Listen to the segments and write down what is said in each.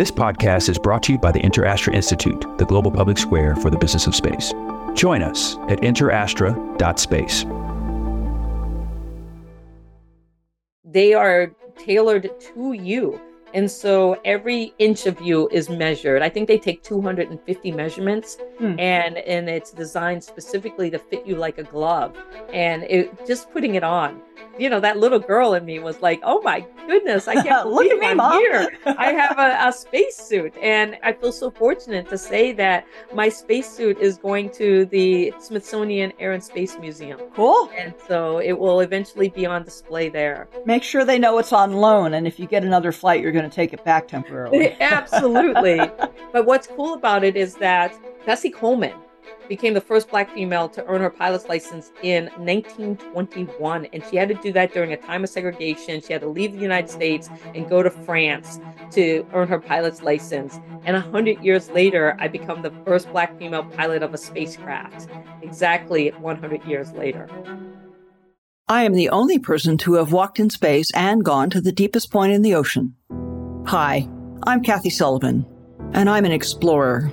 This podcast is brought to you by the InterAstra Institute, the global public square for the business of space. Join us at interastra.space. They are tailored to you. And so every inch of you is measured. I think they take 250 measurements hmm. and and it's designed specifically to fit you like a glove. And it just putting it on you know, that little girl in me was like, "Oh my goodness, I can't believe me, I'm Mom. here. I have a, a spacesuit." And I feel so fortunate to say that my spacesuit is going to the Smithsonian Air and Space Museum. Cool. And so it will eventually be on display there. Make sure they know it's on loan, and if you get another flight, you're going to take it back temporarily. Absolutely. but what's cool about it is that Bessie Coleman became the first black female to earn her pilot's license in 1921. And she had to do that during a time of segregation. She had to leave the United States and go to France to earn her pilot's license. And 100 years later, I become the first black female pilot of a spacecraft, exactly 100 years later. I am the only person to have walked in space and gone to the deepest point in the ocean. Hi, I'm Kathy Sullivan, and I'm an explorer.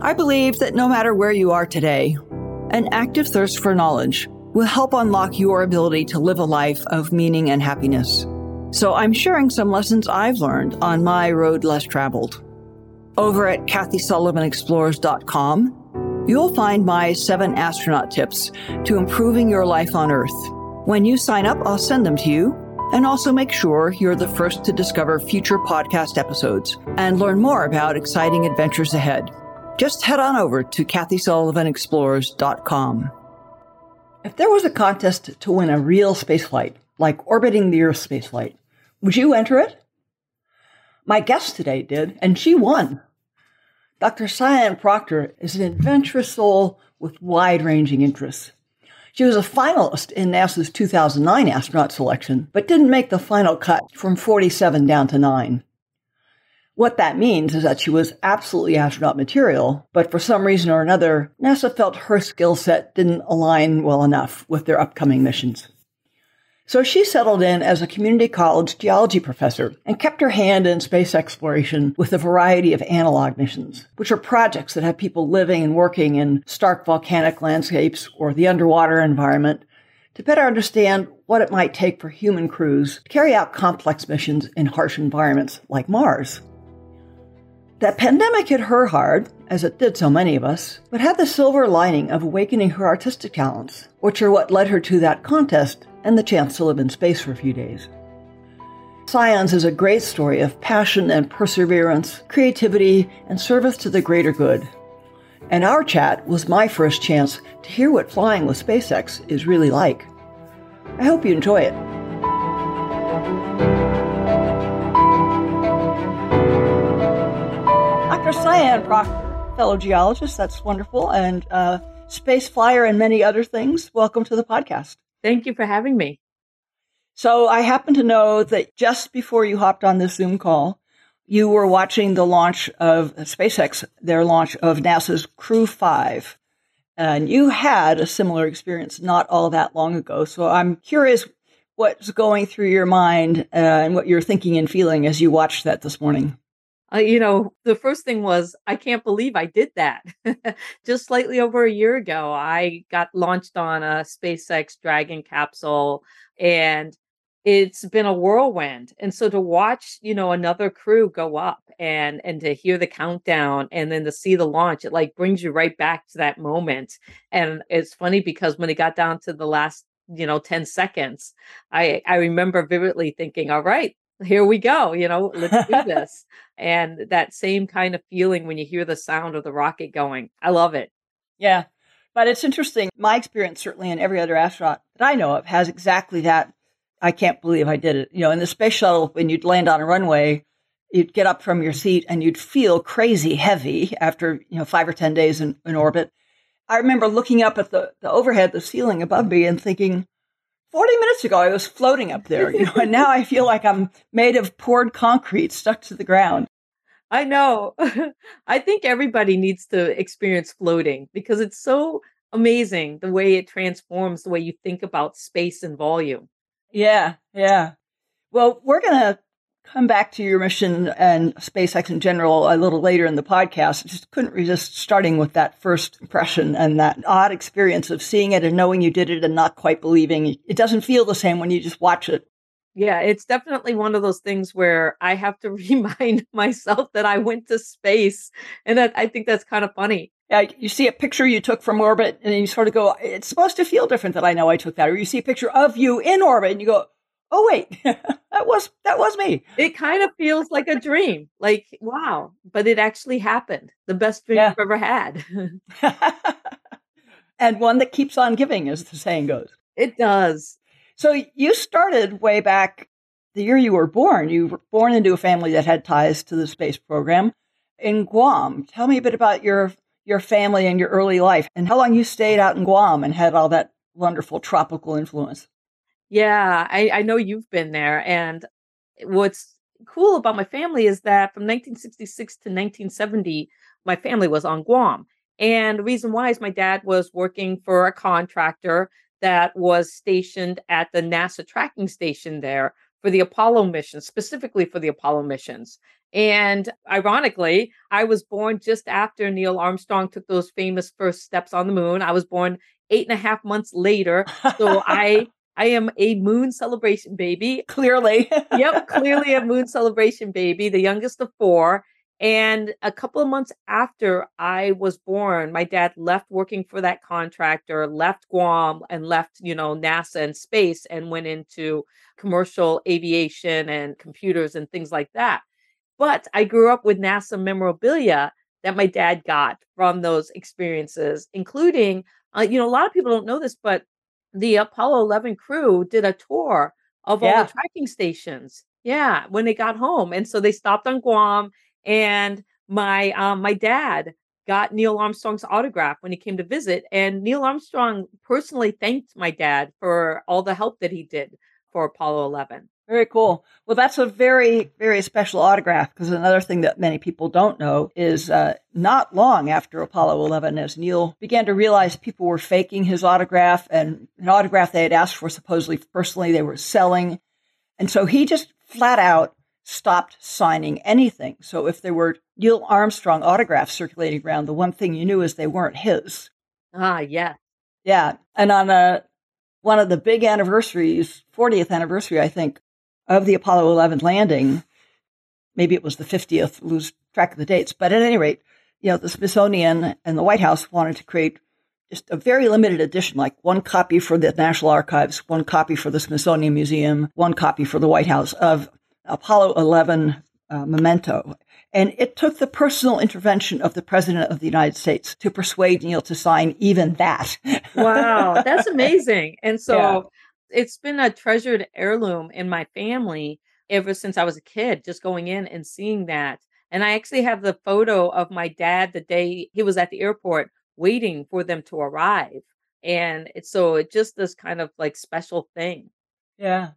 I believe that no matter where you are today, an active thirst for knowledge will help unlock your ability to live a life of meaning and happiness. So I'm sharing some lessons I've learned on my road less traveled. Over at KathySullivanExplores.com, you'll find my seven astronaut tips to improving your life on Earth. When you sign up, I'll send them to you and also make sure you're the first to discover future podcast episodes and learn more about exciting adventures ahead just head on over to KathySullivanExplores.com. If there was a contest to win a real spaceflight, like orbiting the Earth spaceflight, would you enter it? My guest today did, and she won. Dr. Sian Proctor is an adventurous soul with wide ranging interests. She was a finalist in NASA's 2009 astronaut selection, but didn't make the final cut from 47 down to 9. What that means is that she was absolutely astronaut material, but for some reason or another, NASA felt her skill set didn't align well enough with their upcoming missions. So she settled in as a community college geology professor and kept her hand in space exploration with a variety of analog missions, which are projects that have people living and working in stark volcanic landscapes or the underwater environment to better understand what it might take for human crews to carry out complex missions in harsh environments like Mars. That pandemic hit her hard, as it did so many of us, but had the silver lining of awakening her artistic talents, which are what led her to that contest and the chance to live in space for a few days. Sian's is a great story of passion and perseverance, creativity, and service to the greater good. And our chat was my first chance to hear what flying with SpaceX is really like. I hope you enjoy it. Sian Proctor, fellow geologist. That's wonderful. And uh, space flyer and many other things. Welcome to the podcast. Thank you for having me. So I happen to know that just before you hopped on this Zoom call, you were watching the launch of SpaceX, their launch of NASA's Crew 5. And you had a similar experience not all that long ago. So I'm curious what's going through your mind uh, and what you're thinking and feeling as you watched that this morning uh, you know, the first thing was, I can't believe I did that. Just slightly over a year ago, I got launched on a SpaceX Dragon capsule and it's been a whirlwind. And so to watch, you know, another crew go up and and to hear the countdown and then to see the launch, it like brings you right back to that moment. And it's funny because when it got down to the last you know 10 seconds i i remember vividly thinking all right here we go you know let's do this. And that same kind of feeling when you hear the sound of the rocket going i love it. Yeah but it's interesting my experience certainly in every other astronaut that i know of has exactly that i can't believe i did it. You know in the space shuttle when you'd land on a runway you'd get up from your seat and you'd feel crazy heavy after, you know, five or 10 days in, in orbit. I remember looking up at the, the overhead, the ceiling above me and thinking, 40 minutes ago, I was floating up there, you know, and now I feel like I'm made of poured concrete stuck to the ground. I know. I think everybody needs to experience floating because it's so amazing the way it transforms the way you think about space and volume. Yeah, yeah. Well, we're going to come back to your mission and SpaceX in general a little later in the podcast. I just couldn't resist starting with that first impression and that odd experience of seeing it and knowing you did it and not quite believing. It doesn't feel the same when you just watch it. Yeah, it's definitely one of those things where I have to remind myself that I went to space. And that, I think that's kind of funny. Yeah, you see a picture you took from orbit and you sort of go, it's supposed to feel different that I know I took that. Or you see a picture of you in orbit and you go, oh wait, that was that was me. It kind of feels like a dream. Like, wow, but it actually happened. The best dream yeah. I've ever had. and one that keeps on giving, as the saying goes. It does. So you started way back the year you were born. You were born into a family that had ties to the space program in Guam. Tell me a bit about your your family and your early life and how long you stayed out in Guam and had all that wonderful tropical influence. Yeah, I, I know you've been there. And what's cool about my family is that from 1966 to 1970, my family was on Guam. And the reason why is my dad was working for a contractor that was stationed at the NASA tracking station there for the Apollo missions, specifically for the Apollo missions. And ironically, I was born just after Neil Armstrong took those famous first steps on the moon. I was born eight and a half months later. So I I am a moon celebration baby. Clearly. yep, clearly a moon celebration baby, the youngest of four. And a couple of months after I was born, my dad left working for that contractor, left Guam and left, you know, NASA and space and went into commercial aviation and computers and things like that. But I grew up with NASA memorabilia that my dad got from those experiences, including, uh, you know, a lot of people don't know this, but the Apollo 11 crew did a tour of yeah. all the tracking stations. Yeah, when they got home, and so they stopped on Guam, and my um, my dad got Neil Armstrong's autograph when he came to visit, and Neil Armstrong personally thanked my dad for all the help that he did for Apollo 11. Very cool. Well, that's a very, very special autograph because another thing that many people don't know is uh, not long after Apollo 11, as Neil began to realize people were faking his autograph and an autograph they had asked for supposedly personally they were selling. And so he just flat out stopped signing anything. So if there were Neil Armstrong autographs circulating around, the one thing you knew is they weren't his. Ah, yeah. Yeah. And on a, uh, one of the big anniversaries, 40th anniversary, I think, of the Apollo 11 landing. Maybe it was the 50th, lose track of the dates. But at any rate, you know, the Smithsonian and the White House wanted to create just a very limited edition, like one copy for the National Archives, one copy for the Smithsonian Museum, one copy for the White House of Apollo 11 uh, memento. And it took the personal intervention of the President of the United States to persuade Neil to sign even that. wow, that's amazing. And so yeah it's been a treasured heirloom in my family ever since I was a kid, just going in and seeing that. And I actually have the photo of my dad the day he was at the airport waiting for them to arrive. And it's so it just this kind of like special thing. Yeah.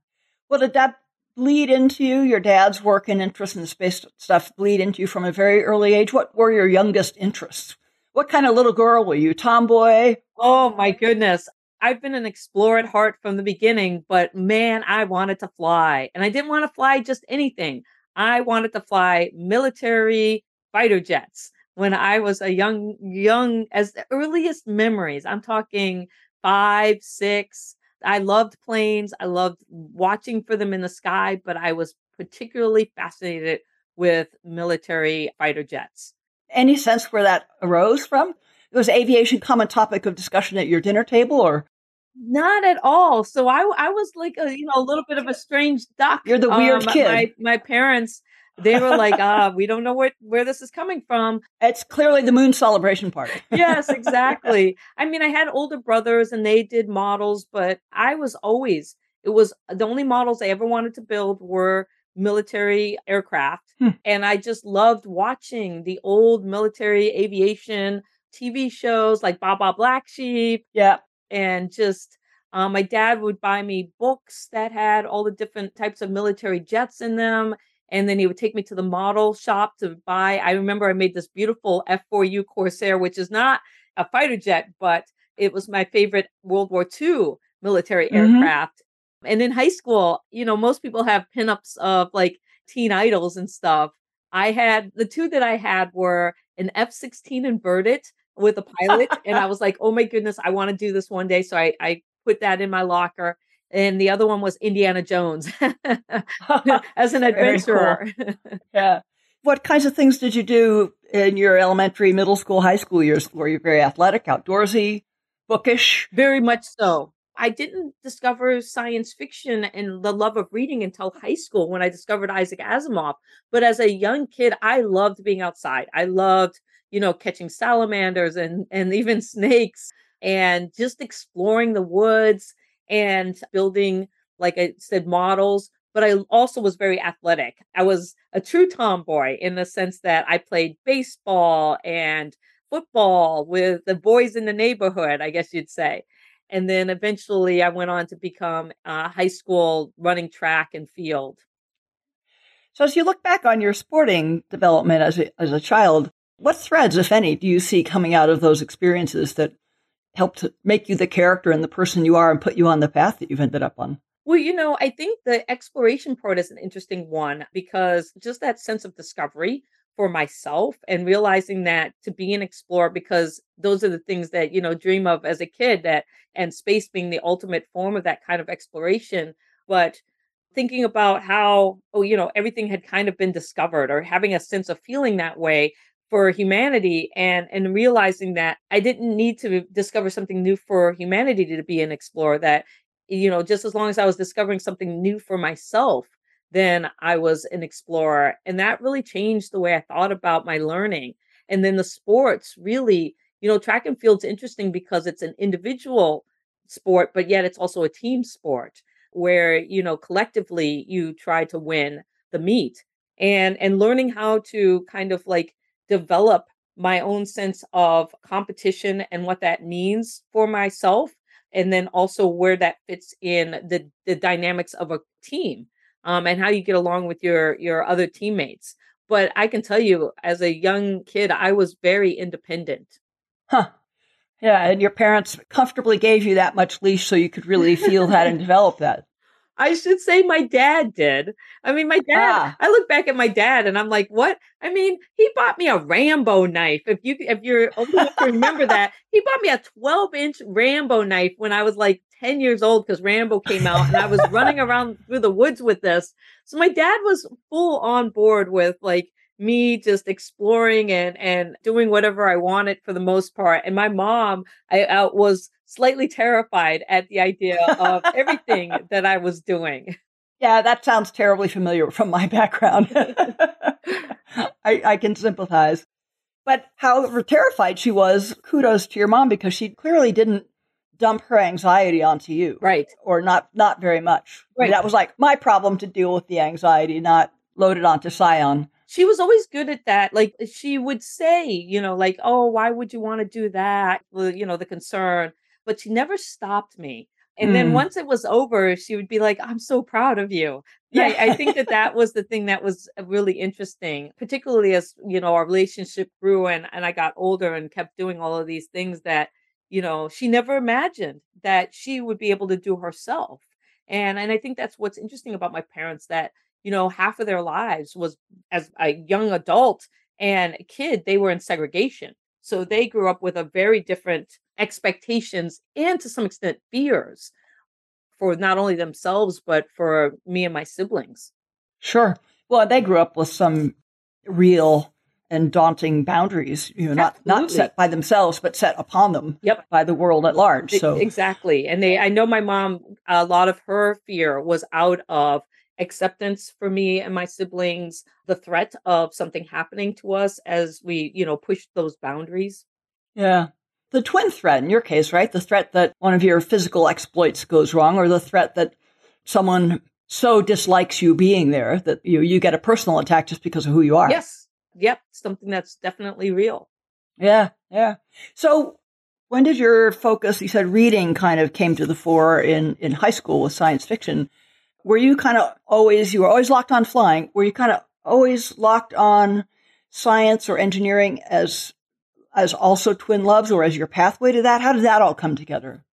Well, did that bleed into you? Your dad's work and interest in space stuff bleed into you from a very early age? What were your youngest interests? What kind of little girl were you? Tomboy? Oh my goodness. I've been an explorer at heart from the beginning, but man, I wanted to fly. And I didn't want to fly just anything. I wanted to fly military fighter jets when I was a young, young, as the earliest memories. I'm talking five, six. I loved planes. I loved watching for them in the sky, but I was particularly fascinated with military fighter jets. Any sense where that arose from? Was aviation common topic of discussion at your dinner table or not at all. So I I was like a you know a little bit of a strange duck. You're the weird um, kid. My my parents they were like, ah, we don't know where where this is coming from. It's clearly the moon celebration party. yes, exactly. I mean, I had older brothers and they did models, but I was always it was the only models I ever wanted to build were military aircraft. Hmm. And I just loved watching the old military aviation TV shows like Baa Black Sheep Yeah. and just um, my dad would buy me books that had all the different types of military jets in them. And then he would take me to the model shop to buy. I remember I made this beautiful F 4U Corsair, which is not a fighter jet, but it was my favorite World War II military Mhm. aircraft. And in high school, you know, most people have pinups of like teen idols and stuff. I had the two that I had were an F 16 inverted with a pilot. and I was like, oh my goodness, I want to do this one day. So I, I put that in my locker. And the other one was Indiana Jones as an Very cool. adventurer. Yeah. What kinds of things did you do in your elementary, middle school, high school years? Were you very athletic, outdoorsy, bookish? Very much so. I didn't discover science fiction and the love of reading until high school when I discovered Isaac Asimov. But as a young kid, I loved being outside. I loved, you know, catching salamanders and and even snakes and just exploring the woods and building, like I said, models. But I also was very athletic. I was a true tomboy in the sense that I played baseball and football with the boys in the neighborhood, I guess you'd say. And then eventually I went on to become uh, high school running track and field. So as you look back on your sporting development as a, as a child, what threads, if any, do you see coming out of those experiences that helped make you the character and the person you are and put you on the path that you've ended up on? Well, you know, I think the exploration part is an interesting one because just that sense of discovery for myself and realizing that to be an explorer because those are the things that you know dream of as a kid that and space being the ultimate form of that kind of exploration but thinking about how oh you know everything had kind of been discovered or having a sense of feeling that way for humanity and and realizing that I didn't need to discover something new for humanity to be an explorer that you know just as long as I was discovering something new for myself then I was an explorer. And that really changed the way I thought about my learning. And then the sports really, you know, track and field's interesting because it's an individual sport, but yet it's also a team sport where, you know, collectively you try to win the meet. And and learning how to kind of like develop my own sense of competition and what that means for myself and then also where that fits in the the dynamics of a team um, and how you get along with your your other teammates. But I can tell you, as a young kid, I was very independent. Huh. Yeah, and your parents comfortably gave you that much leash so you could really feel that and develop that. I should say my dad did. I mean, my dad. Ah. I look back at my dad and I'm like, what? I mean, he bought me a Rambo knife. If you if you're old enough to remember that, he bought me a 12 inch Rambo knife when I was like 10 years old because Rambo came out and I was running around through the woods with this. So my dad was full on board with like me just exploring and and doing whatever I wanted for the most part. And my mom, I, I was slightly terrified at the idea of everything that I was doing. Yeah, that sounds terribly familiar from my background. I, I can sympathize. But however terrified she was, kudos to your mom because she clearly didn't dump her anxiety onto you. Right. Or not not very much. Right. that was like my problem to deal with the anxiety, not loaded onto Sian. She was always good at that. Like she would say, you know, like, oh, why would you want to do that? Well, you know, the concern. But she never stopped me. And then Mm. once it was over, she would be like, I'm so proud of you. Yeah, I, I think that that was the thing that was uh, really interesting, particularly as you know our relationship grew and and I got older and kept doing all of these things that you know she never imagined that she would be able to do herself. And and I think that's what's interesting about my parents that you know half of their lives was as a young adult and a kid they were in segregation. So they grew up with a very different expectations and to some extent fears for not only themselves but for me and my siblings. Sure. Well, they grew up with some real and daunting boundaries, you know, not not set by themselves, but set upon them Yep. by the world at large. So exactly. And they I know my mom a lot of her fear was out of acceptance for me and my siblings, the threat of something happening to us as we, you know, push those boundaries. Yeah. The twin threat in your case, right? The threat that one of your physical exploits goes wrong or the threat that someone so dislikes you being there that you you get a personal attack just because of who you are. Yes. Yep. Something that's definitely real. Yeah. Yeah. So when did your focus, you said reading kind of came to the fore in, in high school with science fiction. Were you kind of always, you were always locked on flying. Were you kind of always locked on science or engineering as, as also twin loves or as your pathway to that? How did that all come together?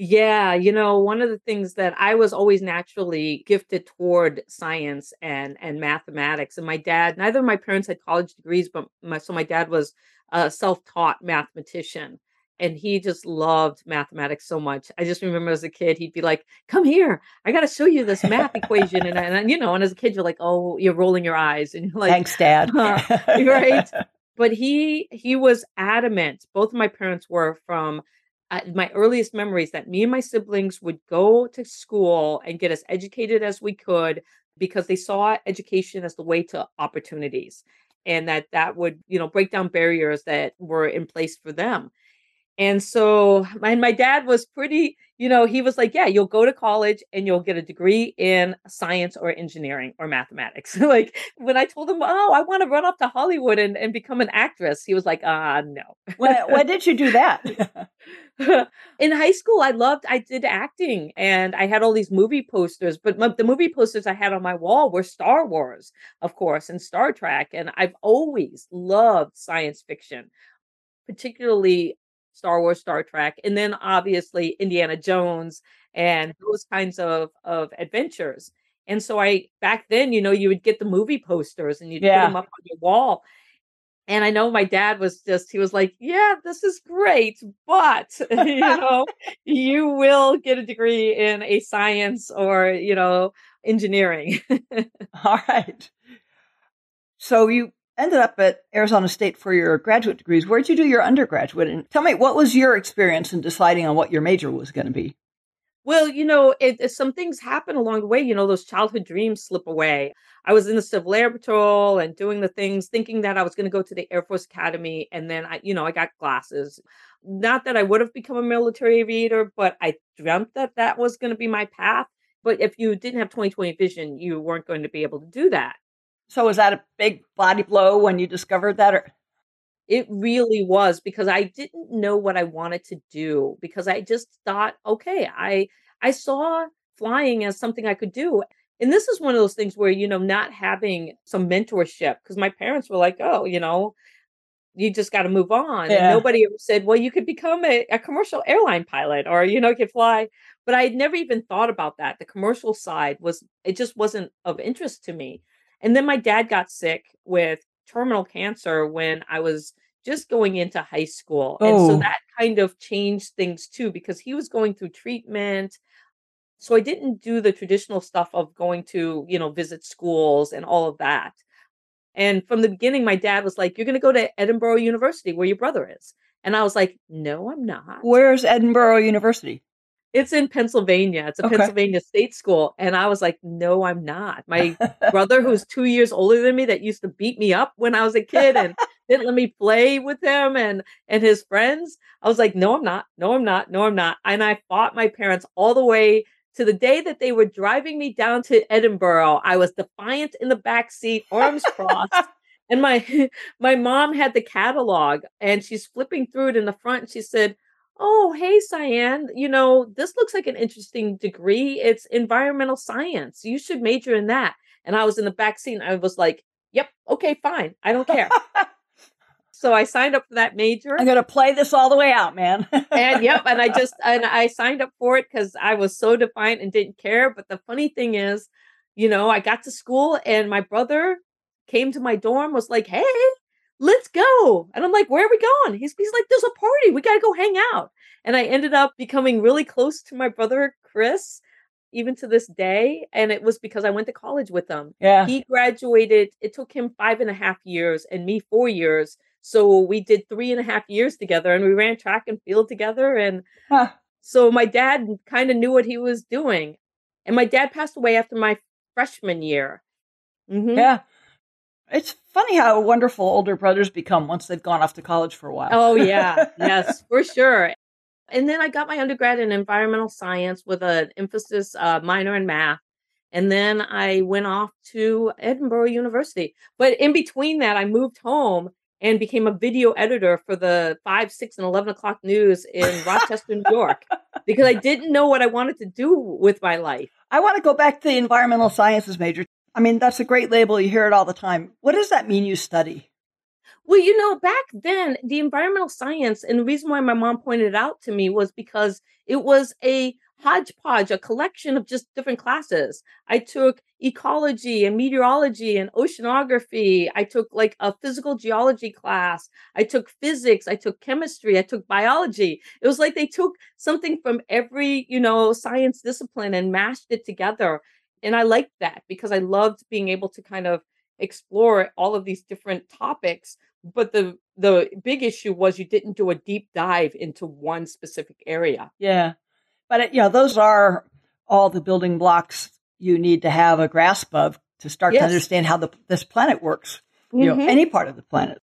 Yeah, you know, one of the things that I was always naturally gifted toward science and and mathematics. And my dad, neither of my parents had college degrees, but my so my dad was a self-taught mathematician and he just loved mathematics so much. I just remember as a kid, he'd be like, "Come here, I got to show you this math equation," and, and you know, and as a kid, you're like, "Oh, you're rolling your eyes," and you're like, "Thanks, Dad." uh, right? But he he was adamant. Both of my parents were from uh, my earliest memories that me and my siblings would go to school and get as educated as we could because they saw education as the way to opportunities and that that would you know break down barriers that were in place for them and so my my dad was pretty, you know, he was like, yeah, you'll go to college and you'll get a degree in science or engineering or mathematics. like when I told him, oh, I want to run up to Hollywood and, and become an actress, he was like, ah, uh, no. why, when did you do that? in high school, I loved, I did acting and I had all these movie posters, but my, the movie posters I had on my wall were Star Wars, of course, and Star Trek. And I've always loved science fiction particularly Star Wars, Star Trek, and then obviously Indiana Jones and those kinds of of adventures. And so I back then, you know, you would get the movie posters and you'd yeah. put them up on your wall. And I know my dad was just, he was like, Yeah, this is great, but you know, you will get a degree in a science or, you know, engineering. All right. So you ended up at Arizona State for your graduate degrees. Where'd you do your undergraduate? And tell me, what was your experience in deciding on what your major was going to be? Well, you know, it, some things happen along the way. You know, those childhood dreams slip away. I was in the Civil Air Patrol and doing the things, thinking that I was going to go to the Air Force Academy. And then I, you know, I got glasses. Not that I would have become a military aviator, but I dreamt that that was going to be my path. But if you didn't have 20/20 vision, you weren't going to be able to do that. So was that a big body blow when you discovered that or it really was because I didn't know what I wanted to do because I just thought, okay, I I saw flying as something I could do. And this is one of those things where, you know, not having some mentorship because my parents were like, oh, you know, you just got to move on. Yeah. And nobody ever said, well, you could become a, a commercial airline pilot or, you know, you could fly. But I had never even thought about that. The commercial side was, it just wasn't of interest to me. And then my dad got sick with terminal cancer when I was just going into high school. Oh. And so oh. that kind of changed things too because he was going through treatment. So I didn't do the traditional stuff of going to, you know, visit schools and all of that. And from the beginning, my dad was like, You're going to go to Edinboro University where your brother is. And I was like, No, I'm not. Where's Edinboro University? It's in Pennsylvania. It's a okay. Pennsylvania state school. And I was like, no, I'm not. My brother, who's two years older than me, that used to beat me up when I was a kid and didn't let me play with him and and his friends. I was like, no, I'm not. No, I'm not. No, I'm not. And I fought my parents all the way to the day that they were driving me down to Edinboro. I was defiant in the back seat, arms crossed. and my my mom had the catalog and she's flipping through it in the front and she said oh, hey, Sian, you know, this looks like an interesting degree. It's environmental science. You should major in that. And I was in the back seat and I was like, yep, okay, fine. I don't care. so I signed up for that major. I'm going to play this all the way out, man. and yep, and I just and I signed up for it cuz I was so defiant and didn't care, but the funny thing is, you know, I got to school and my brother came to my dorm was like, "Hey, let's go. And I'm like, where are we going? He's, he's like, there's a party. We got to go hang out. And I ended up becoming really close to my brother, Chris, even to this day. And it was because I went to college with him. Yeah. He graduated, it took him five and a half years and me four years. So we did three and a half years together and we ran track and field together. And huh. so my dad kind of knew what he was doing. And my dad passed away after my freshman year. Mm-hmm. Yeah. It's funny how wonderful older brothers become once they've gone off to college for a while. Oh, yeah. yes, for sure. And then I got my undergrad in environmental science with an emphasis uh, minor in math. And then I went off to Edinboro University. But in between that, I moved home and became a video editor for the 5, 6, and 11 o'clock news in Rochester, New York, because I didn't know what I wanted to do with my life. I want to go back to the environmental sciences major. I mean, that's a great label. You hear it all the time. What does that mean you study? Well, you know, back then, the environmental science, and the reason why my mom pointed it out to me was because it was a hodgepodge, a collection of just different classes. I took ecology and meteorology and oceanography. I took like a physical geology class. I took physics. I took chemistry. I took biology. It was like they took something from every, you know, science discipline and mashed it together. And I liked that because I loved being able to kind of explore all of these different topics but the the big issue was you didn't do a deep dive into one specific area yeah but it, you know, those are all the building blocks you need to have a grasp of to start yes. to understand how the, this planet works. Mm-hmm. You know, mm-hmm. any part of the planet.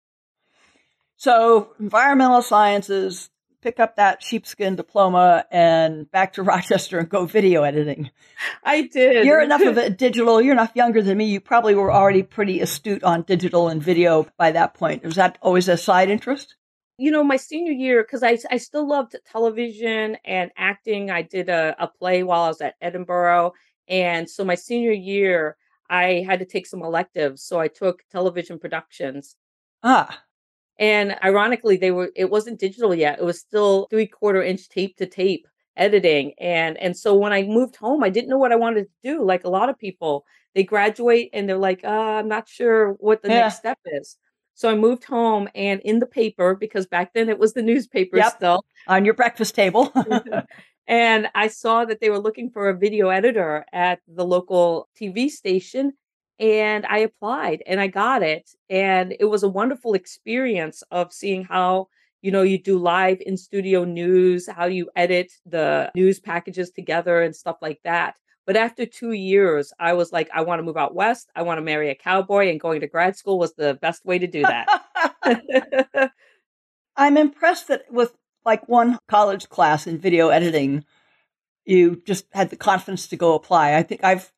So, environmental sciences, pick up that sheepskin diploma and back to Rochester and go video editing. I did. You're enough of a digital, you're enough younger than me. You probably were already pretty astute on digital and video by that point. Was that always a side interest? you know, my senior year, because I, I still loved television and acting. I did a, a play while I was at Edinboro. And so my senior year, I had to take some electives. So I took television productions. Ah. And ironically, they were it wasn't digital yet. It was still three quarter inch tape to tape editing. And and so when I moved home, I didn't know what I wanted to do. Like a lot of people, they graduate and they're like, uh, I'm not sure what the yeah. next step is. So I moved home and in the paper, because back then it was the newspaper yep. still. On your breakfast table. and I saw that they were looking for a video editor at the local TV station. And I applied and I got it. And it was a wonderful experience of seeing how you know you do live in studio news how you edit the news packages together and stuff like that but after two years, I was like, I want to move out west. I want to marry a cowboy, and going to grad school was the best way to do that. I'm impressed that with like one college class in video editing, you just had the confidence to go apply. I think I've,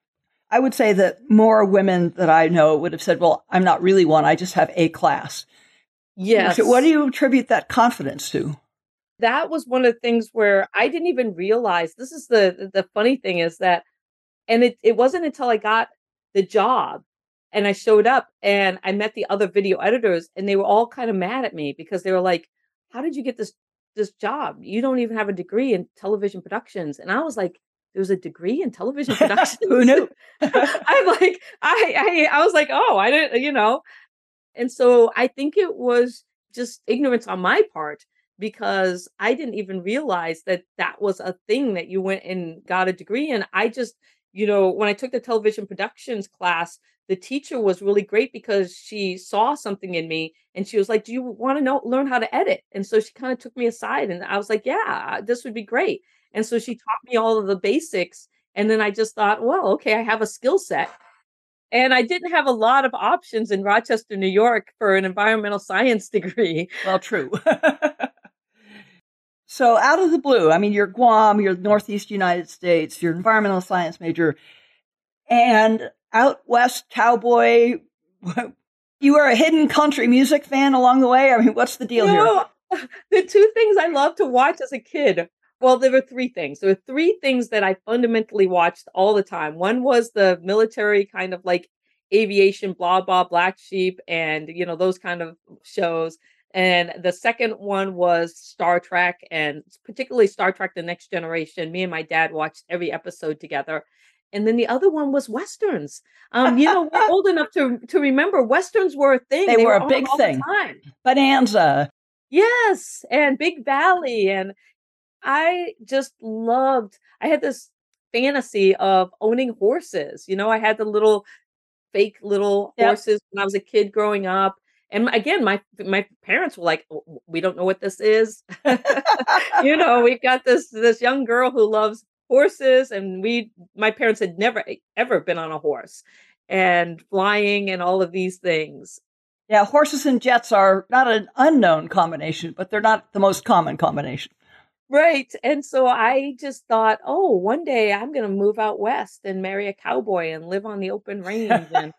I would say that more women that I know would have said, well, I'm not really one. I just have a class. Yes. So what do you attribute that confidence to? That was one of the things where I didn't even realize. This is the the funny thing is that and it, it wasn't until I got the job and I showed up and I met the other video editors and they were all kind of mad at me because they were like, How did you get this this job? You don't even have a degree in television productions. And I was like, There's a degree in television production. Who knew? I'm like, I, I I was like, oh, I didn't, you know. And so I think it was just ignorance on my part because I didn't even realize that that was a thing that you went and got a degree in. I just you know, when I took the television productions class, the teacher was really great because she saw something in me and she was like, "Do you want to know learn how to edit?" And so she kind of took me aside and I was like, "Yeah, this would be great." And so she taught me all of the basics and then I just thought, "Well, okay, I have a skill set." And I didn't have a lot of options in Rochester, New York for an environmental science degree. Well, true. So out of the blue, I mean, you're Guam, you're Northeast United States, you're environmental science major, and out west cowboy. You were a hidden country music fan along the way. I mean, what's the deal you know, here? The two things I loved to watch as a kid. Well, there were three things. There were three things that I fundamentally watched all the time. One was the military kind of like aviation, blah blah, black sheep, and you know those kind of shows. And the second one was Star Trek, and particularly Star Trek The Next Generation. Me and my dad watched every episode together. And then the other one was westerns. Um, you know, we're old enough to to remember westerns were a thing. They, they were, were, a big thing. Bonanza. Yes, and Big Valley, and I just loved. I had this fantasy of owning horses. You know, I had the little fake little horses when I was a kid growing up and again my my parents were like we don't know what this is you know we've got this this young girl who loves horses and we my parents had never ever been on a horse and flying and all of these things yeah horses and jets are not an unknown combination but they're not the most common combination Right. And so I just thought, oh, one day I'm going to move out west and marry a cowboy and live on the open range. And,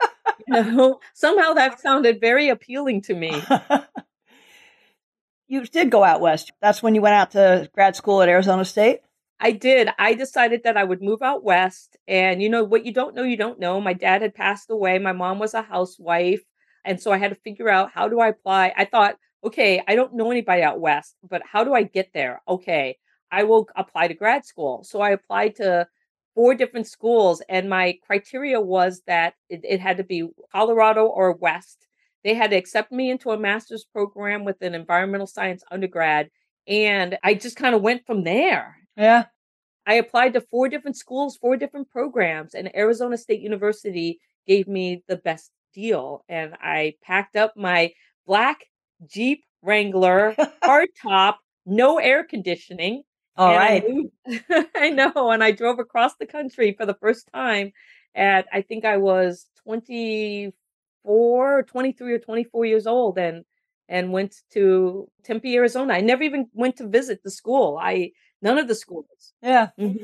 you know, somehow that sounded very appealing to me. you did go out west. That's when you went out to grad school at Arizona State? I did. I decided that I would move out west. And, you know, what you don't know, you don't know. My dad had passed away. My mom was a housewife. And so I had to figure out how do I apply? I thought, okay, I don't know anybody out west, but how do I get there? Okay, I will apply to grad school. So I applied to four different schools, and my criteria was that it, it had to be Colorado or West. They had to accept me into a master's program with an environmental science undergrad. And I just kind of went from there. Yeah. I applied to four different schools, four different programs, and Arizona State University gave me the best deal. And I packed up my black Jeep Wrangler, hard top, no air conditioning. All right. I, I, know. And I drove across the country for the first time at, I think I was 24, 23 or 24 years old and, and went to Tempe, Arizona. I never even went to visit the school. I, none of the schools. Yeah. Mm-hmm.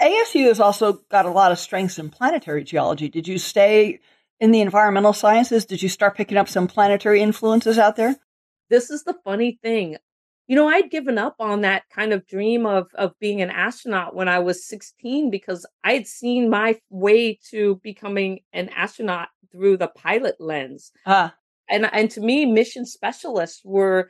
ASU has also got a lot of strengths in planetary geology. Did you stay in the environmental sciences? Did you start picking up some planetary influences out there? This is the funny thing. You know, I'd given up on that kind of dream of of being an astronaut when I was 16 because I had seen my way to becoming an astronaut through the pilot lens. Ah. And and to me, mission specialists were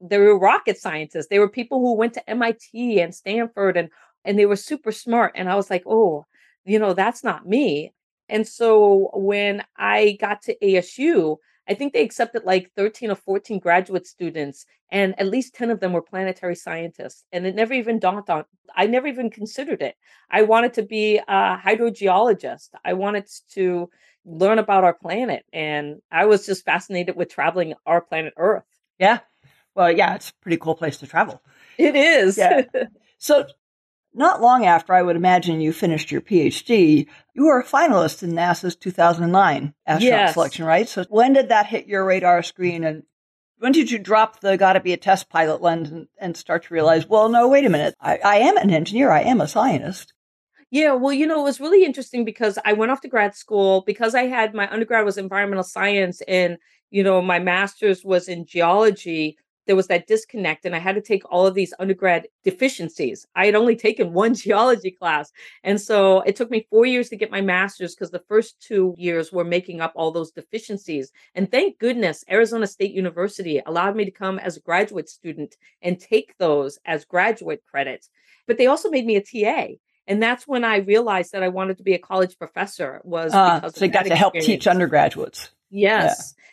they were rocket scientists. They were people who went to MIT and Stanford and and they were super smart. And I was like, oh, you know, that's not me. And so when I got to ASU, I think they accepted like 13 or 14 graduate students, and at least 10 of them were planetary scientists. And it never even dawned on, I never even considered it. I wanted to be a hydrogeologist. I wanted to learn about our planet. And I was just fascinated with traveling our planet Earth. Yeah. Well, yeah, it's a pretty cool place to travel. It is. Yeah. So not long after I would imagine you finished your PhD, you were a finalist in NASA's 2009 astronaut yes. selection, right? So when did that hit your radar screen and when did you drop the gotta be a test pilot lens and, and start to realize, well, no, wait a minute. I, I am an engineer. I am a scientist. Yeah, well, you know, it was really interesting because I went off to grad school because I had my undergrad was environmental science and, you know, my master's was in geology there was that disconnect and I had to take all of these undergrad deficiencies. I had only taken one geology class. And so it took me four years to get my master's because the first two years were making up all those deficiencies. And thank goodness Arizona State University allowed me to come as a graduate student and take those as graduate credits. But they also made me a TA. And that's when I realized that I wanted to be a college professor was uh, so you got to help teach undergraduates. Yes. Yeah.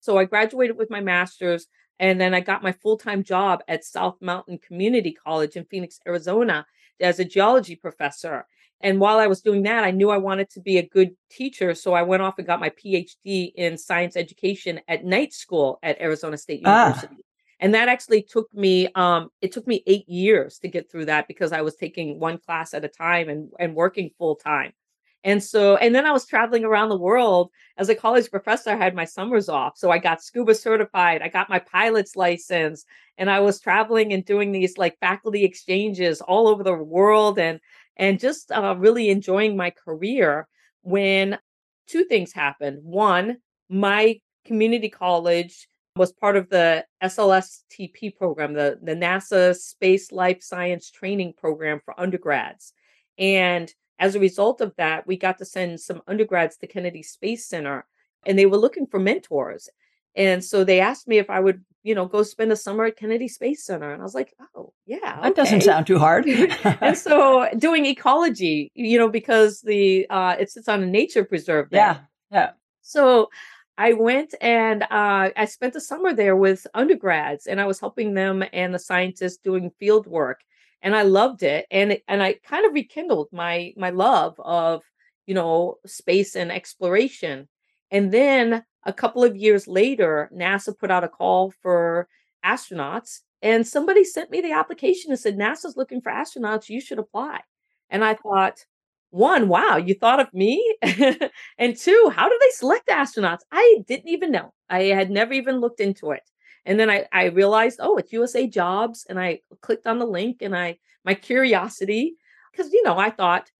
So I graduated with my master's. And then I got my full time job at South Mountain Community College in Phoenix, Arizona, as a geology professor. And while I was doing that, I knew I wanted to be a good teacher. So I went off and got my PhD in science education at night school at Arizona State ah. University. Ah. And that actually took me, um, it took me eight years to get through that because I was taking one class at a time and, and working full time. And so, and then I was traveling around the world as a college professor. I had my summers off. So I got scuba certified. I got my pilot's license and I was traveling and doing these like faculty exchanges all over the world and, and just uh, really enjoying my career when two things happened. One, my community college was part of the SLSTP program, the, the NASA Space Life Science Training Program for undergrads. And as a result of that, we got to send some undergrads to Kennedy Space Center and they were looking for mentors. And so they asked me if I would, you know, go spend a summer at Kennedy Space Center. And I was like, oh, yeah. That doesn't sound too hard. and so doing ecology, you know, because the uh it sits on a nature preserve there. Yeah. Yeah. So I went and uh, I spent the summer there with undergrads and I was helping them and the scientists doing field work and I loved it. And and I kind of rekindled my my love of you know space and exploration. And then a couple of years later, NASA put out a call for astronauts, and somebody sent me the application and said NASA's looking for astronauts. You should apply. And I thought, one, wow, you thought of me? and two, how do they select astronauts? I didn't even know. I had never even looked into it. And then I, I realized, oh, it's USA Jobs. And I clicked on the link and I, my curiosity, because, you know, I thought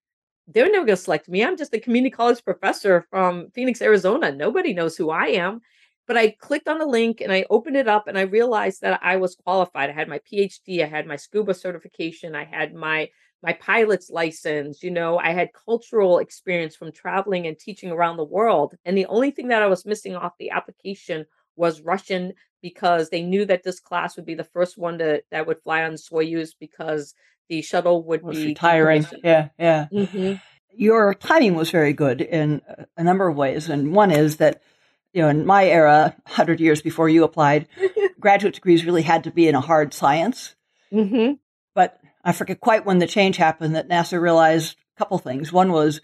they're never going to select me. I'm just a community college professor from Phoenix, Arizona. Nobody knows who I am. But I clicked on the link and I opened it up and I realized that I was qualified. I had my PhD, I had my scuba certification, I had my my pilot's license, you know, I had cultural experience from traveling and teaching around the world. And the only thing that I was missing off the application was Russian because they knew that this class would be the first one to that would fly on Soyuz because the shuttle would be retiring. Yeah, yeah. Mm-hmm. Your timing was very good in a number of ways, and one is that you know in my era, hundred years before you applied, graduate degrees really had to be in a hard science. Mm-hmm. But I forget quite when the change happened that NASA realized a couple things. One was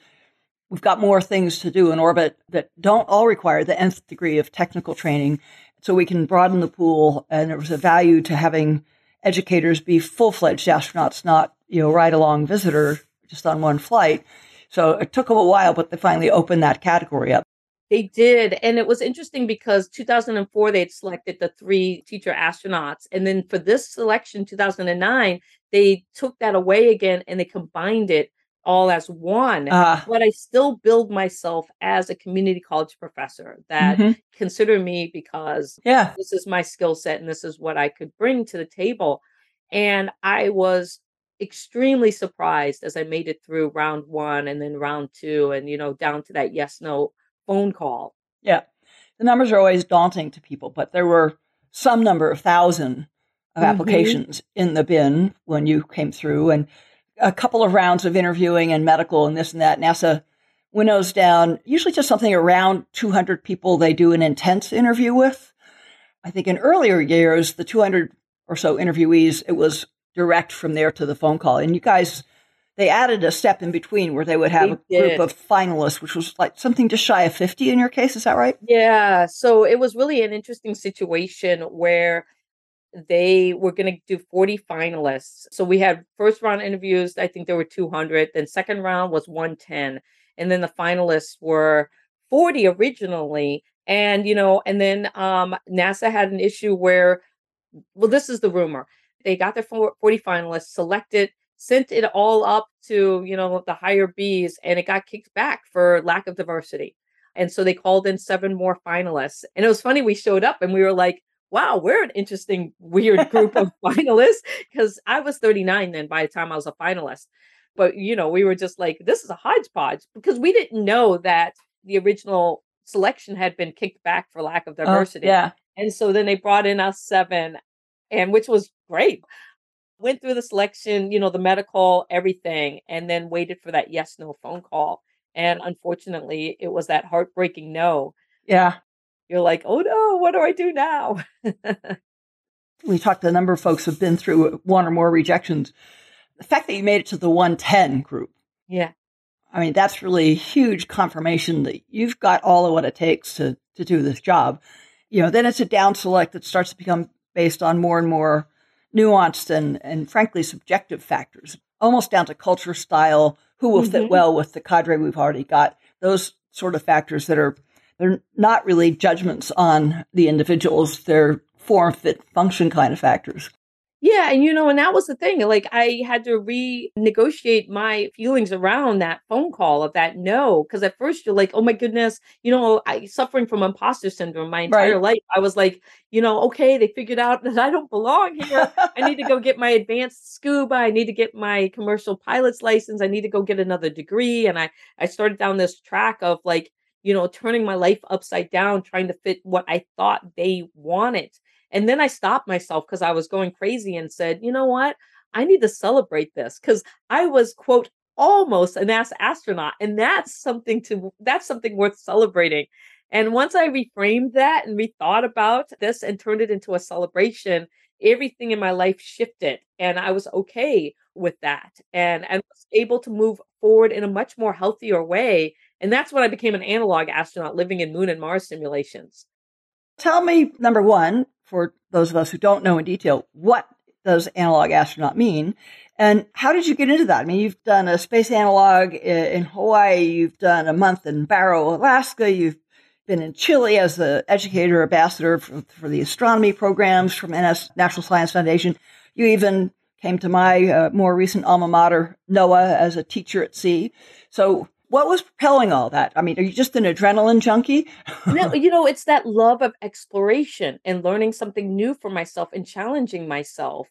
we've got more things to do in orbit that don't all require the nth degree of technical training. So we can broaden the pool, and there was a value to having educators be full fledged astronauts, not you know ride along visitor just on one flight. So it took them a while, but they finally opened that category up. They did. And it was interesting because 2004, they had selected the three teacher astronauts. And then for this selection, 2009, they took that away again and they combined it all as one. Uh, but I still build myself as a community college professor that mm-hmm. consider me because yeah. this is my skill set and this is what I could bring to the table. And I was extremely surprised as I made it through round one and then round two and, you know, down to that yes, no phone call. Yeah. The numbers are always daunting to people, but there were some number of thousand of mm-hmm. applications in the bin when you came through and a couple of rounds of interviewing and medical and this and that. NASA winnows down usually just something around 200 people they do an intense interview with. I think in earlier years, the 200 or so interviewees, it was direct from there to the phone call. And you guys they added a step in between where they would have they a group of finalists, which was like something just shy of 50 in your case. Is that right? Yeah. So it was really an interesting situation where they were going to do 40 finalists. So we had first round interviews, I think there were 200. Then second round was 110. And then the finalists were 40 originally. And, you know, and then um, NASA had an issue where, well, this is the rumor. They got their 40 finalists, selected sent it all up to you know the higher B's, and it got kicked back for lack of diversity. And so they called in seven more finalists. And it was funny, we showed up and we were like, wow, we're an interesting, weird group of finalists. Because I was 39 then by the time I was a finalist. But, you know, we were just like, this is a hodgepodge because we didn't know that the original selection had been kicked back for lack of oh, diversity. Oh, yeah. And so then they brought in us seven, and which was great went through the selection, you know, the medical, everything, and then waited for that yes no phone call. And unfortunately, it was that heartbreaking no. Yeah. You're like, oh no, what do I do now? we talked to a number of folks who've been through one or more rejections. The fact that you made it to the 110 group. Yeah. I mean, that's really a huge confirmation that you've got all of what it takes to, to do this job. You know, then it's a down select that starts to become based on more and more nuanced and, and frankly subjective factors, almost down to culture, style, who will mm-hmm. fit well with the cadre we've already got. Those sort of factors that are they're not really judgments on the individuals; they're form, fit, function kind of factors. Yeah, and you know, and that was the thing. Like I had to renegotiate my feelings around that phone call of that no, because at first you're like, oh my goodness, you know, I suffering from imposter syndrome my entire right. life. I was like, you know, okay, they figured out that I don't belong here. I need to go get my advanced scuba. I need to get my commercial pilot's license. I need to go get another degree. And I I started down this track of like, you know, turning my life upside down, trying to fit what I thought they wanted and then I stopped myself because I was going crazy and said, you know what? I need to celebrate this because I was, quote, almost an ass astronaut. And that's something to that's something worth celebrating. And once I reframed that and rethought about this and turned it into a celebration, everything in my life shifted and I was okay with that and and was able to move forward in a much more healthier way. And that's when I became an analog astronaut living in moon and Mars simulations. Tell me, number one, for those of us who don't know in detail, what does analog astronaut mean? And how did you get into that? I mean, you've done a space analog in Hawaii, you've done a month in Barrow, Alaska, you've been in Chile as the educator ambassador for, for the astronomy programs from NS National Science Foundation. You even came to my uh, more recent alma mater, NOAA, as a teacher at sea. So, what was propelling all that? I mean, are you just an adrenaline junkie? no, you know, it's that love of exploration and learning something new for myself and challenging myself.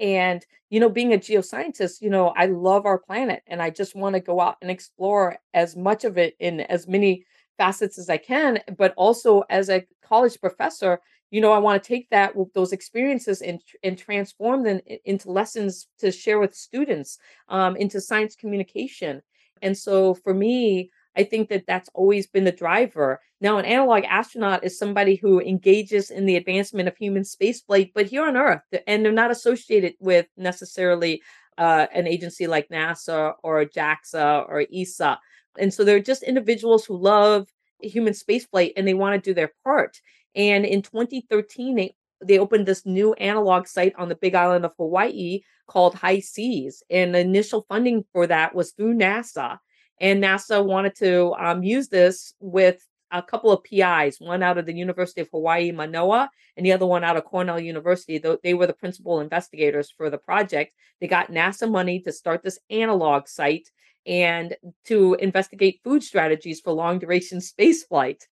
And, you know, being a geoscientist, you know, I love our planet and I just want to go out and explore as much of it in as many facets as I can. But also as a college professor, you know, I want to take that those experiences and and transform them into lessons to share with students, um, into science communication. And so for me, I think that that's always been the driver. Now, an analog astronaut is somebody who engages in the advancement of human spaceflight, but here on Earth, and they're not associated with necessarily uh, an agency like NASA or JAXA or ESA. And so they're just individuals who love human spaceflight and they want to do their part. And in 2013, they they opened this new analog site on the Big Island of Hawaii called HI-SEAS. and the initial funding for that was through NASA. And NASA wanted to um, use this with a couple of PIs, one out of the University of Hawaii, Manoa, and the other one out of Cornell University. They were the principal investigators for the project. They got NASA money to start this analog site and to investigate food strategies for long duration space flight.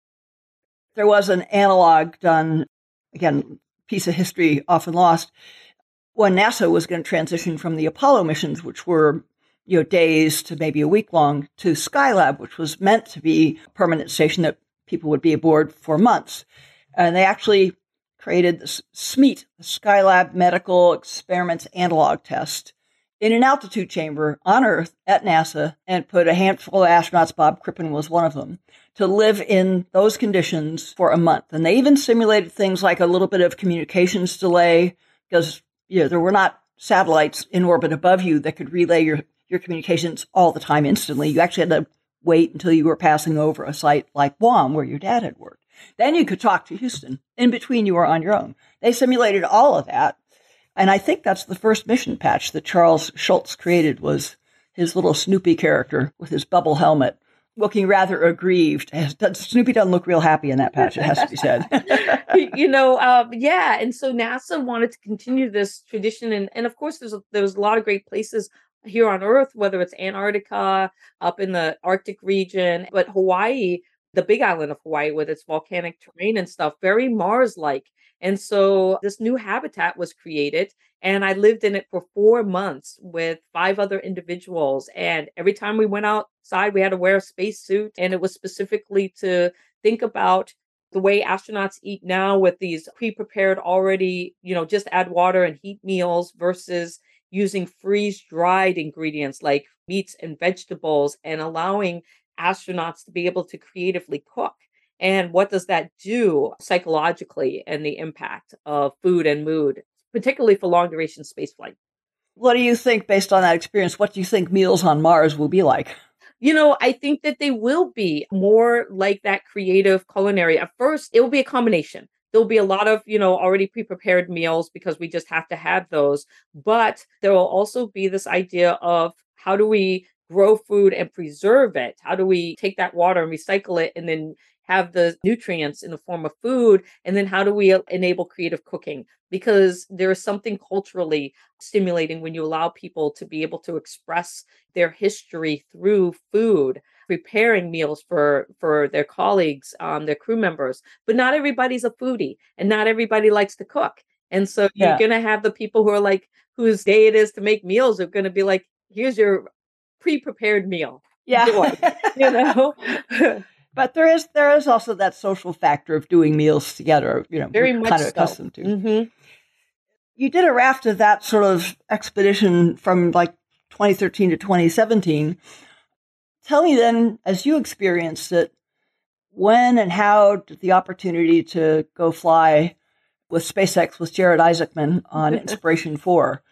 There was an analog done, again, piece of history often lost, when NASA was going to transition from the Apollo missions, which were you know days to maybe a week long, to Skylab, which was meant to be a permanent station that people would be aboard for months. And they actually created this SMEAT, the Skylab Medical Experiments Analog Test, in an altitude chamber on Earth at NASA and put a handful of astronauts, Bob Crippen was one of them, to live in those conditions for a month. And they even simulated things like a little bit of communications delay because you know, there were not satellites in orbit above you that could relay your, your communications all the time instantly. You actually had to wait until you were passing over a site like Guam where your dad had worked. Then you could talk to Houston. In between, you were on your own. They simulated all of that and I think that's the first mission patch that Charles Schulz created was his little Snoopy character with his bubble helmet looking rather aggrieved. Snoopy doesn't look real happy in that patch, it has to be said. you know, um, yeah. And so NASA wanted to continue this tradition. And, and of course, there's a, there's a lot of great places here on Earth, whether it's Antarctica, up in the Arctic region, but Hawaii, the big island of Hawaii with its volcanic terrain and stuff, very Mars like. And so this new habitat was created, and I lived in it for four months with five other individuals. And every time we went outside, we had to wear a spacesuit, and it was specifically to think about the way astronauts eat now with these pre-prepared already you know just add water and heat meals versus using freeze dried ingredients like meats and vegetables and allowing astronauts to be able to creatively cook and what does that do psychologically and the impact of food and mood, particularly for long duration spaceflight? What do you think, based on that experience, what do you think meals on Mars will be like? You know, I think that they will be more like that creative culinary. At first, it will be a combination. There'll be a lot of, you know, already pre prepared meals because we just have to have those. But there will also be this idea of how do we grow food and preserve it? How do we take that water and recycle it and then have the nutrients in the form of food? And then how do we enable creative cooking? Because there is something culturally stimulating when you allow people to be able to express their history through food preparing meals for for their colleagues um, their crew members. But not everybody's a foodie and not everybody likes to cook. And so you're going to have the people who are like whose day it is to make meals are going to be like here's your pre-prepared meal yeah you know but there is there is also that social factor of doing meals together. You know, very much kind of so. accustomed to. Mm-hmm. You did a raft of that sort of expedition from like 2013 to 2017. Tell me then, as you experienced it, when and how did the opportunity to go fly with SpaceX with Jared Isaacman on Inspiration 4?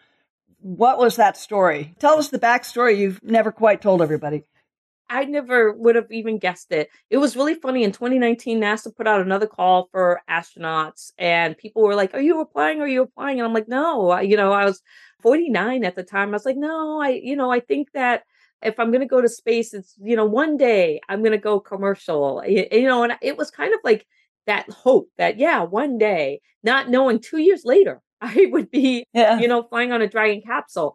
What was that story? Tell us the backstory you've never quite told everybody. I never would have even guessed it. It was really funny. In 2019, NASA put out another call for astronauts, and people were like, Are you applying? Are you applying? And I'm like, No, I, you know, I was 49 at the time. I was like, No, I, you know, I think that if I'm going to go to space, it's, you know, one day I'm going to go commercial, you, you know, and it was kind of like that hope that, yeah, one day, not knowing two years later, I would be, yeah. you know, flying on a Dragon capsule.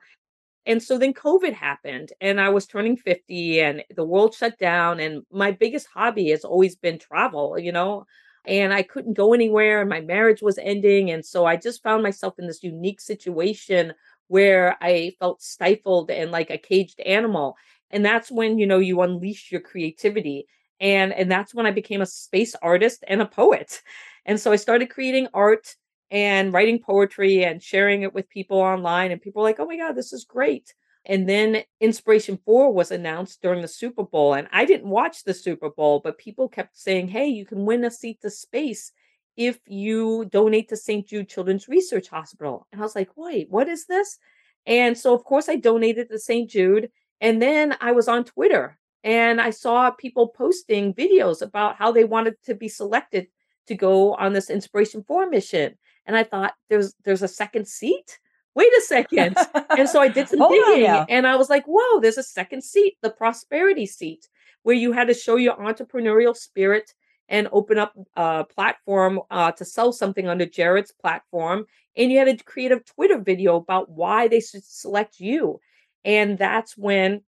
And so then COVID happened and I was turning 50 and the world shut down. And my biggest hobby has always been travel, you know, and I couldn't go anywhere and my marriage was ending. And so I just found myself in this unique situation where I felt stifled and like a caged animal. And that's when, you know, you unleash your creativity. And and that's when I became a space artist and a poet. And so I started creating art and writing poetry and sharing it with people online. And people were like, oh my God, this is great. And then Inspiration 4 was announced during the Super Bowl. And I didn't watch the Super Bowl, but people kept saying, hey, you can win a seat to space if you donate to St. Jude Children's Research Hospital. And I was like, wait, what is this? And so, of course, I donated to St. Jude. And then I was on Twitter and I saw people posting videos about how they wanted to be selected to go on this Inspiration 4 mission. And I thought, there's there's a second seat? Wait a second. and so I did some digging and I was like, whoa, there's a second seat, the prosperity seat, where you had to show your entrepreneurial spirit and open up a platform uh, to sell something under Jared's platform. And you had to create a Twitter video about why they should select you. And that's when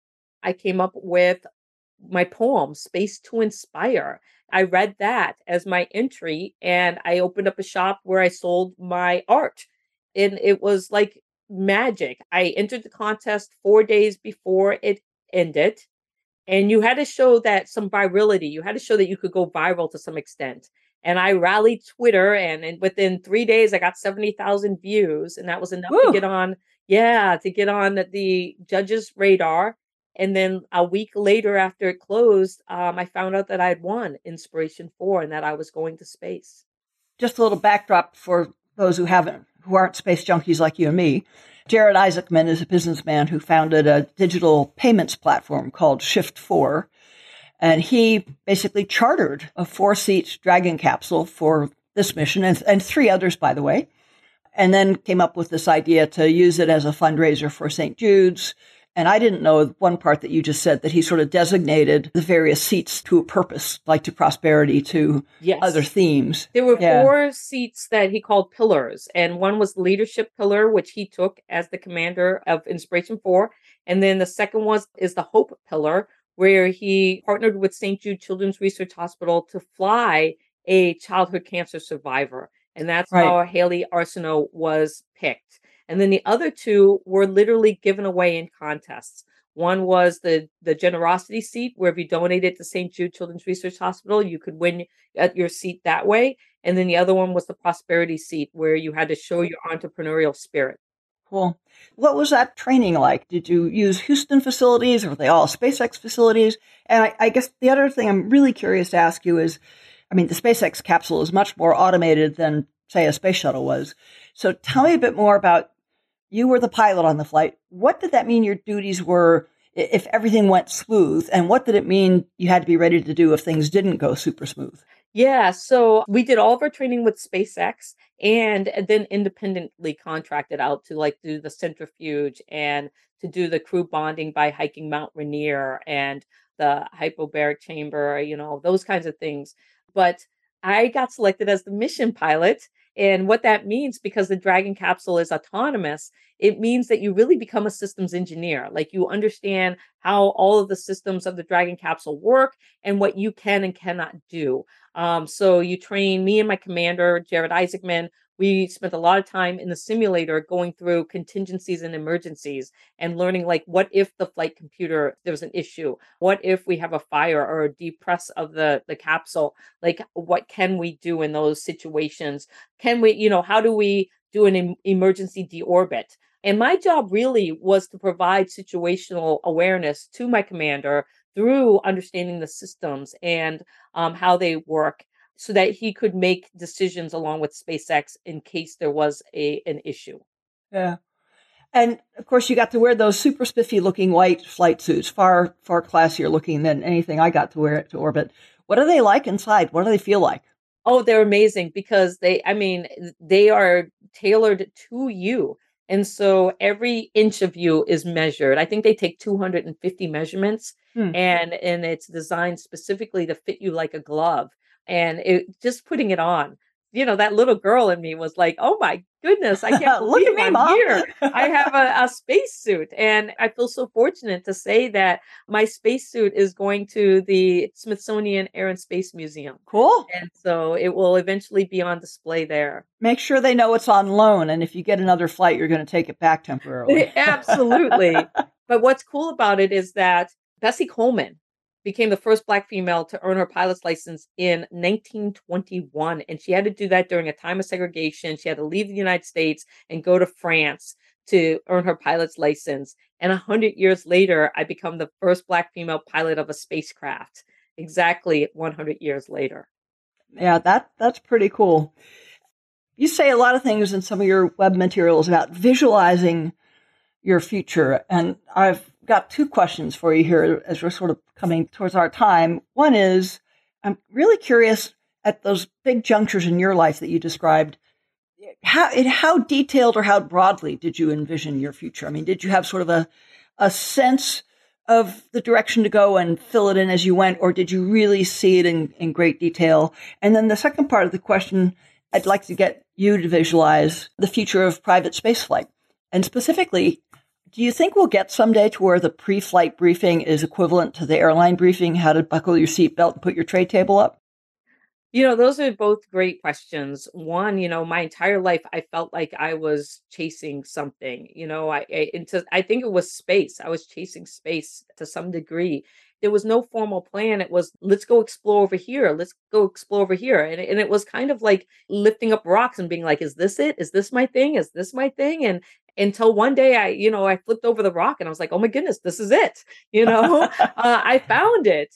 I came up with my poem, Space to Inspire. I read that as my entry and I opened up a shop where I sold my art. And it was like magic. I entered the contest four days before it ended and you had to show that some virility you had to show that you could go viral to some extent and i rallied twitter and, and within three days i got 70000 views and that was enough Woo. to get on yeah to get on the judges radar and then a week later after it closed um, i found out that i had won inspiration 4 and that i was going to space just a little backdrop for those who haven't who aren't space junkies like you and me Jared Isaacman is a businessman who founded a digital payments platform called Shift4. And he basically chartered a four seat Dragon capsule for this mission and, and three others, by the way. And then came up with this idea to use it as a fundraiser for St. Jude's, and I didn't know one part that you just said that he sort of designated the various seats to a purpose, like to prosperity, to yes. other themes. There were yeah. four seats that he called pillars, and one was leadership pillar, which he took as the commander of Inspiration 4. And then the second one is the hope pillar, where he partnered with St. Jude Children's Research Hospital to fly a childhood cancer survivor. And that's right. how Hayley Arceneaux was picked. And then the other two were literally given away in contests. One was the the generosity seat, where if you donated to St. Jude Children's Research Hospital, you could win at your seat that way. And then the other one was the prosperity seat, where you had to show your entrepreneurial spirit. Cool. What was that training like? Did you use Houston facilities or were they all SpaceX facilities? And I, I guess the other thing I'm really curious to ask you is I mean, the SpaceX capsule is much more automated than, say, a space shuttle was. So tell me a bit more about you were the pilot on the flight. What did that mean your duties were if everything went smooth? And what did it mean you had to be ready to do if things didn't go super smooth? Yeah, so we did all of our training with SpaceX and then independently contracted out to like do the centrifuge and to do the crew bonding by hiking Mount Rainier and the hyperbaric chamber, you know, those kinds of things. But I got selected as the mission pilot and what that means, because the Dragon capsule is autonomous, it means that you really become a systems engineer. Like you understand how all of the systems of the Dragon capsule work and what you can and cannot do. Um, so you train me and my commander, Jared Isaacman, we spent a lot of time in the simulator going through contingencies and emergencies and learning like what if the flight computer there's an issue what if we have a fire or a depress of the the capsule like what can we do in those situations can we you know how do we do an em- emergency deorbit and my job really was to provide situational awareness to my commander through understanding the systems and um, how they work so that he could make decisions along with SpaceX in case there was a an issue. Yeah. And of course, you got to wear those super spiffy looking white flight suits, far, far classier looking than anything I got to wear to orbit. What are they like inside? What do they feel like? Oh, they're amazing because they, I mean, they are tailored to you. And so every inch of you is measured. I think they take 250 measurements hmm. and and it's designed specifically to fit you like a glove. And it just putting it on you know, that little girl in me was like, "Oh my goodness, I can't believe Look at me, I'm here. I have a, a spacesuit." And I feel so fortunate to say that my spacesuit is going to the Smithsonian Air and Space Museum. Cool. And so it will eventually be on display there. Make sure they know it's on loan, and if you get another flight, you're going to take it back temporarily. Absolutely. but what's cool about it is that Bessie Coleman, became the first black female to earn her pilot's license in 1921 and she had to do that during a time of segregation. She had to leave the united states and go to france to earn her pilot's license and 100 years later i become the first black female pilot of a spacecraft exactly 100 years later. Yeah that that's pretty cool. You say a lot of things in some of your web materials about visualizing your future and i've got two questions for you here as we're sort of coming towards our time. One is I'm really curious at those big junctures in your life that you described. How how detailed or how broadly did you envision your future? I mean, did you have sort of a a sense of the direction to go and fill it in as you went, or did you really see it in, in great detail? And then the second part of the question, I'd like to get you to visualize the future of private spaceflight. And specifically, do you think we'll get someday to where the pre flight briefing is equivalent to the airline briefing, how to buckle your seatbelt and put your tray table up? You know, those are both great questions. One, you know, my entire life I felt like I was chasing something. You know, I, I into I think it was space. I was chasing space to some degree. There was no formal plan. It was let's go explore over here. Let's go explore over here. And, and it was kind of like lifting up rocks and being like, is this it? Is this my thing? Is this my thing? And until one day I, you know, I flipped over the rock and I was like, oh my goodness, this is it. You know, uh, I found it.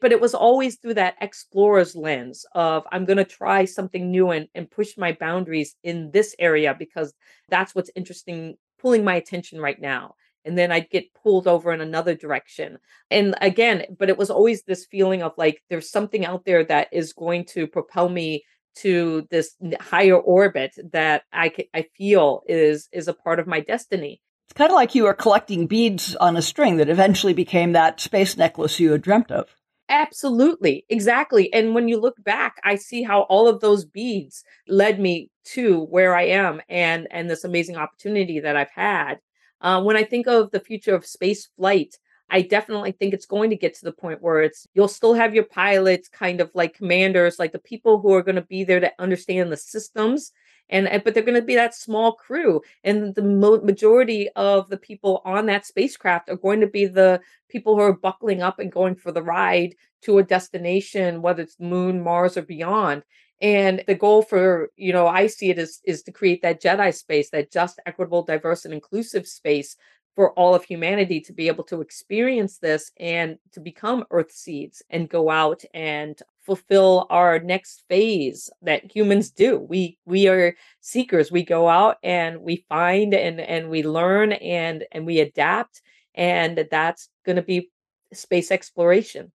But it was always through that explorer's lens of I'm going to try something new and, and push my boundaries in this area because that's what's interesting, pulling my attention right now. And then I'd get pulled over in another direction. And again, but it was always this feeling of like there's something out there that is going to propel me to this higher orbit that I, I feel is is a part of my destiny. It's kind of like you were collecting beads on a string that eventually became that space necklace you had dreamt of. Absolutely, exactly. And when you look back, I see how all of those beads led me to where I am and and this amazing opportunity that I've had. Uh, when I think of the future of space flight, I definitely think it's going to get to the point where it's you'll still have your pilots, kind of like commanders, like the people who are going to be there to understand the systems. And, but they're going to be that small crew and the majority of the people on that spacecraft are going to be the people who are buckling up and going for the ride to a destination whether it's moon mars or beyond and the goal for you know i see it is is to create that jedi space that just equitable diverse and inclusive space for all of humanity to be able to experience this and to become earth seeds and go out and fulfill our next phase that humans do. We we are seekers. We go out and we find and and we learn and and we adapt and that's going to be space exploration.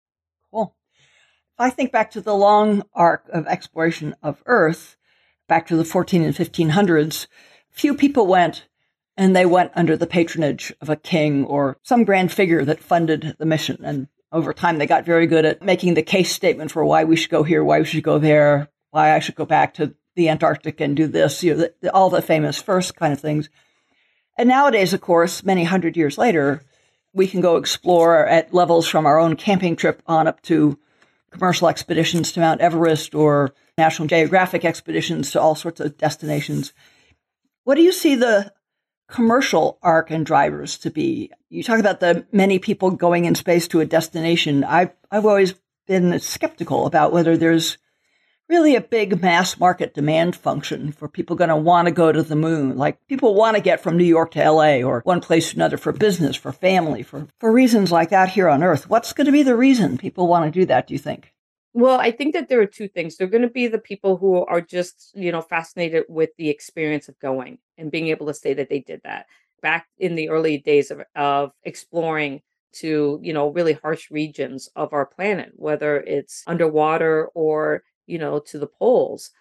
Cool. I think back to the long arc of exploration of earth back to the 14 and 1500s few people went and they went under the patronage of a king or some grand figure that funded the mission. And over time, they got very good at making the case statement for why we should go here, why we should go there, why I should go back to the Antarctic and do this, you know, the, the, all the famous first kind of things. And nowadays, of course, many hundred years later, we can go explore at levels from our own camping trip on up to commercial expeditions to Mount Everest or National Geographic expeditions to all sorts of destinations. What do you see the commercial arc and drivers to be. You talk about the many people going in space to a destination. I've, I've always been skeptical about whether there's really a big mass market demand function for people going to want to go to the moon. Like people want to get from New York to LA or one place to another for business, for family, for, for reasons like that here on Earth. What's going to be the reason people want to do that, do you think? Well, I think that there are two things. They're going to be the people who are just, you know, fascinated with the experience of going and being able to say that they did that. Back in the early days of, of exploring to, you know, really harsh regions of our planet, whether it's underwater or, you know, to the poles.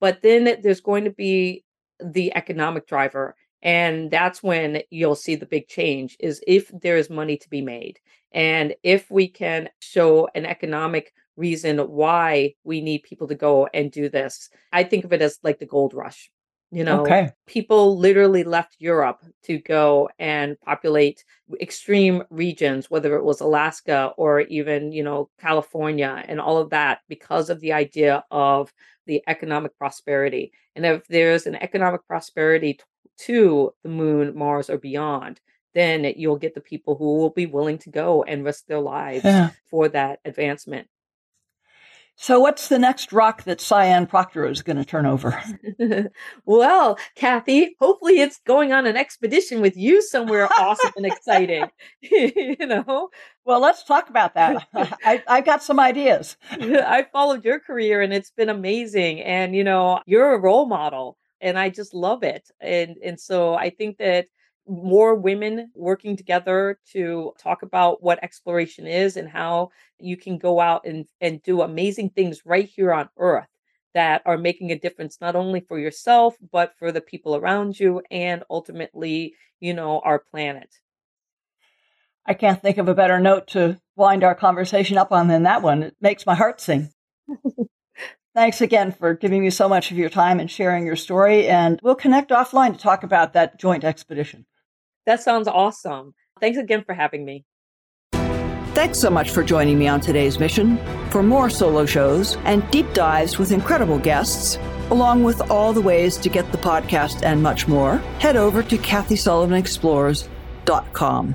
But then there's going to be the economic driver And that's when you'll see the big change is if there is money to be made. And if we can show an economic reason why we need people to go and do this, I think of it as like the gold rush. You know, Okay. people literally left Europe to go and populate extreme regions, whether it was Alaska or even, you know, California and all of that because of the idea of the economic prosperity. And if there's an economic prosperity t- to the moon, Mars, or beyond, then you'll get the people who will be willing to go and risk their lives Yeah. for that advancement. So, what's the next rock that Sian Proctor is going to turn over? well, Kathy, hopefully it's going on an expedition with you somewhere awesome and exciting. you know, Well, let's talk about that. I, I've got some ideas. I followed your career and it's been amazing. And, you know, you're a role model and I just love it. And, and so I think that more women working together to talk about what exploration is and how you can go out and, and do amazing things right here on earth that are making a difference not only for yourself but for the people around you and ultimately you know our planet I can't think of a better note to wind our conversation up on than that one. It makes my heart sing. Thanks again for giving me so much of your time and sharing your story. And we'll connect offline to talk about that joint expedition. that sounds awesome thanks again for having me Thanks so much for joining me on today's mission. For more solo shows and deep dives with incredible guests, along with all the ways to get the podcast and much more, head over to KathySullivanExplores.com.